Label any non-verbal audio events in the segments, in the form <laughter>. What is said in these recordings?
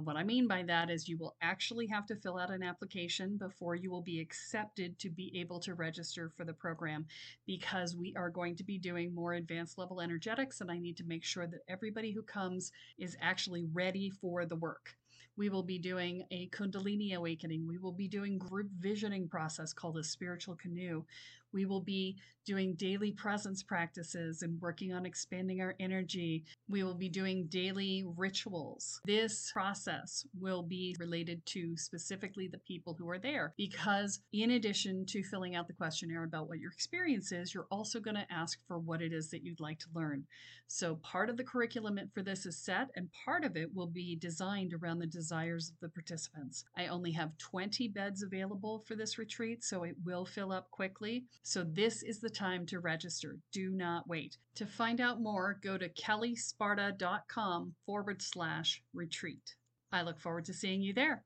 And what I mean by that is you will actually have to fill out an application before you will be accepted to be able to register for the program because we are going to be doing more advanced level energetics and I need to make sure that everybody who comes is actually ready for the work. We will be doing a Kundalini awakening. We will be doing group visioning process called a spiritual canoe. We will be doing daily presence practices and working on expanding our energy. We will be doing daily rituals. This process will be related to specifically the people who are there because, in addition to filling out the questionnaire about what your experience is, you're also going to ask for what it is that you'd like to learn. So, part of the curriculum for this is set, and part of it will be designed around the desires of the participants. I only have 20 beds available for this retreat, so it will fill up quickly. So, this is the time to register. Do not wait. To find out more, go to kellesparta.com forward slash retreat. I look forward to seeing you there.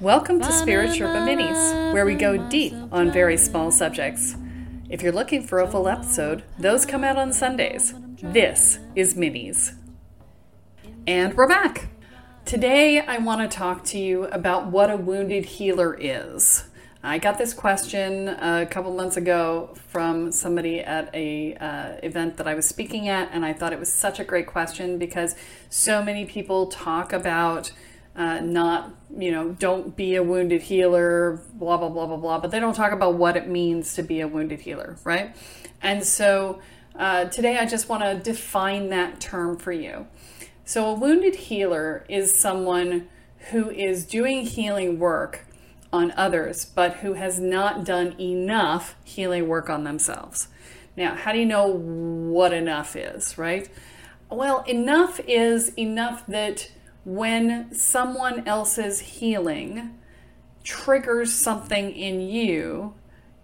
Welcome to Spirit Sherpa Minis, where we go deep on very small subjects. If you're looking for a full episode, those come out on Sundays. This is Minis. And we're back. Today, I want to talk to you about what a wounded healer is. I got this question a couple months ago from somebody at a uh, event that I was speaking at, and I thought it was such a great question because so many people talk about uh, not, you know, don't be a wounded healer, blah blah blah blah blah, but they don't talk about what it means to be a wounded healer, right? And so uh, today I just want to define that term for you. So a wounded healer is someone who is doing healing work on others, but who has not done enough healing work on themselves. Now, how do you know what enough is, right? Well, enough is enough that when someone else's healing triggers something in you,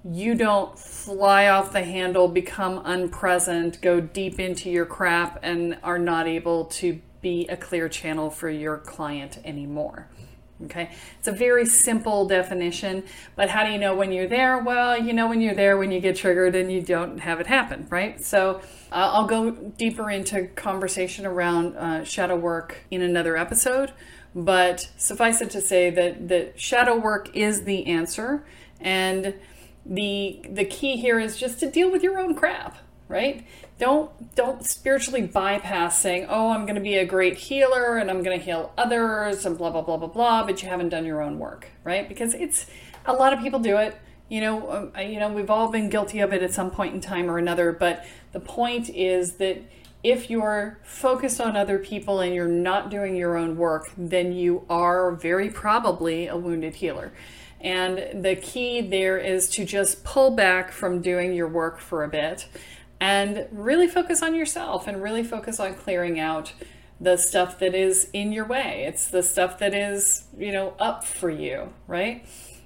you don't fly off the handle, become unpresent, go deep into your crap, and are not able to be a clear channel for your client anymore. Okay, it's a very simple definition, but how do you know when you're there? Well, you know when you're there when you get triggered and you don't have it happen, right? So uh, I'll go deeper into conversation around uh, shadow work in another episode, but suffice it to say that that shadow work is the answer, and the the key here is just to deal with your own crap, right? don't don't spiritually bypass saying oh i'm going to be a great healer and i'm going to heal others and blah blah blah blah blah but you haven't done your own work right? Because it's a lot of people do it. You know um, you know we've all been guilty of it at some point in time or another but the point is that if you're focused on other people and you're not doing your own work then you are very probably a wounded healer. And the key there is to just pull back from doing your work for a bit and really focus on yourself and really focus on clearing out the stuff that is in your way. It's the stuff that is, you know, up for you, right?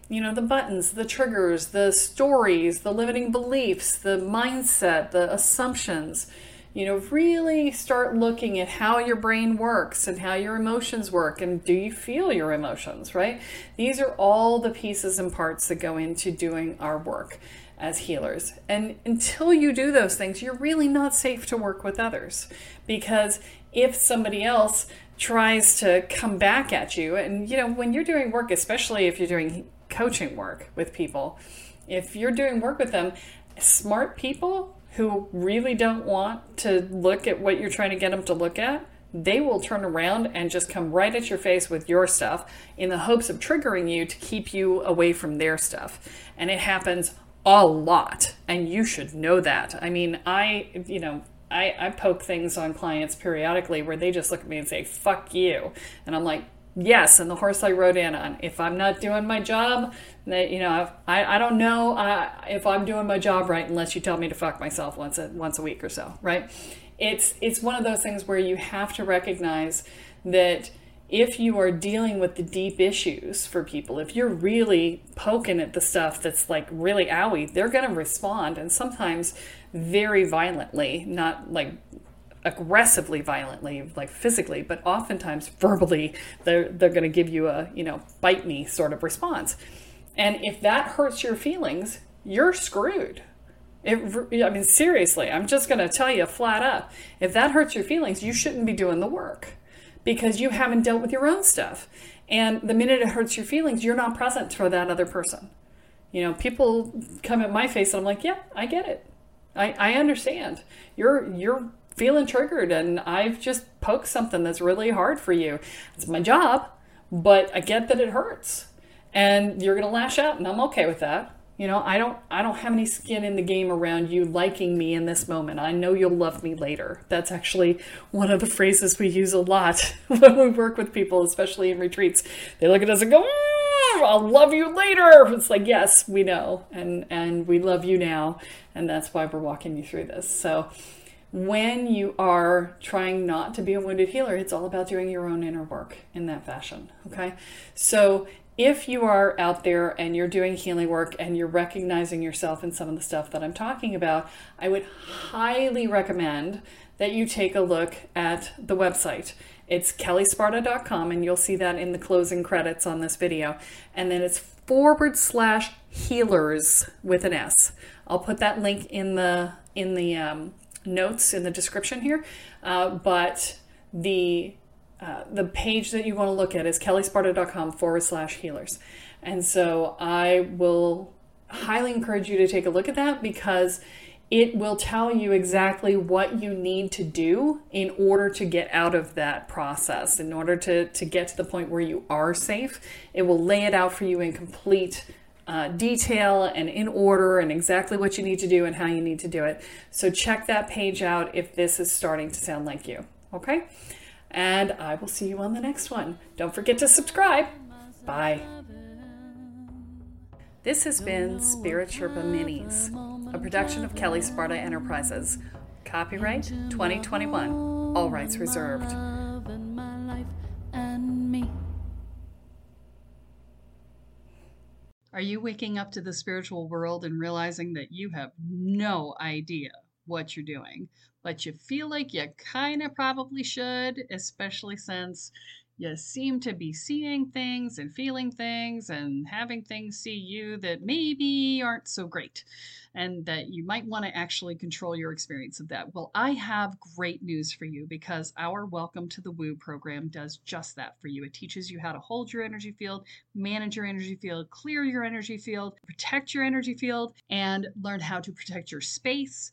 You know, the buttons, the triggers, the stories, the limiting beliefs, the mindset, the assumptions. You know, really start looking at how your brain works and how your emotions work and do you feel your emotions, right? These are all the pieces and parts that go into doing our work as healers. And until you do those things, you're really not safe to work with others because if somebody else tries to come back at you, and you know, when you're doing work, especially if you're doing coaching work with people, if you're doing work with them, smart people who really don't want to look at what you're trying to get them to look at, they will turn around and just come right at your face with your stuff in the hopes of triggering you to keep you away from their stuff. And it happens a lot and you should know that. I mean i you know I, I poke things on clients periodically where they just look at me and say fuck you. And i'm like yes and the horse i rode in on. If i'm not doing my job that you know i, I don't know uh, if i'm doing my job right unless you tell me to fuck myself once a, once a week or so right? It's it's one of those things where you have to recognize that if you are dealing with the deep issues for people, if you're really poking at the stuff that's like really owie, they're going to respond and sometimes very violently, not like aggressively violently like physically but oftentimes verbally they're they're going to give you a you know bite me sort of response and if that hurts your feelings you're screwed it, I mean, seriously, I'm just going to tell you flat up. If that hurts your feelings, you shouldn't be doing the work because you haven't dealt with your own stuff. And the minute it hurts your feelings, you're not present for that other person. You know, people come at my face and I'm like, yeah, I get it. I, I understand. You're you're feeling triggered and I've just poked something that's really hard for you. It's my job, but I get that it hurts. And you're gonna lash out and I'm okay with that. You know, I don't I don't have any skin in the game around you liking me in this moment. I know you'll love me later. That's actually one of the phrases we use a lot <laughs> when we work with people, especially in retreats. They look at us and go, mm, "I'll love you later." It's like, "Yes, we know. And and we love you now." And that's why we're walking you through this. So, when you are trying not to be a wounded healer, it's all about doing your own inner work in that fashion. Okay. So if you are out there and you're doing healing work and you're recognizing yourself in some of the stuff that I'm talking about, I would highly recommend that you take a look at the website. It's kellesparta.com, and you'll see that in the closing credits on this video. And then it's forward slash healers with an S. I'll put that link in the in the um, notes in the description here. Uh, but the uh, the page that you want to look at is kellesparta.com forward slash healers. And so I will highly encourage you to take a look at that because it will tell you exactly what you need to do in order to get out of that process, in order to, to get to the point where you are safe. It will lay it out for you in complete uh, detail and in order and exactly what you need to do and how you need to do it. So check that page out if this is starting to sound like you. Okay? And I will see you on the next one. Don't forget to subscribe. Bye. This has been Spirit Sherpa Minis, a production of Kelle Sparta Enterprises. Copyright 2021. All rights reserved. Are you waking up to the spiritual world and realizing that you have no idea what you're doing? But you feel like you kind of probably should, especially since you seem to be seeing things and feeling things and having things see you that maybe aren't so great and that you might want to actually control your experience of that. Well, I have great news for you because our Welcome to the Woo program does just that for you. It teaches you how to hold your energy field, manage your energy field, clear your energy field, protect your energy field, and learn how to protect your space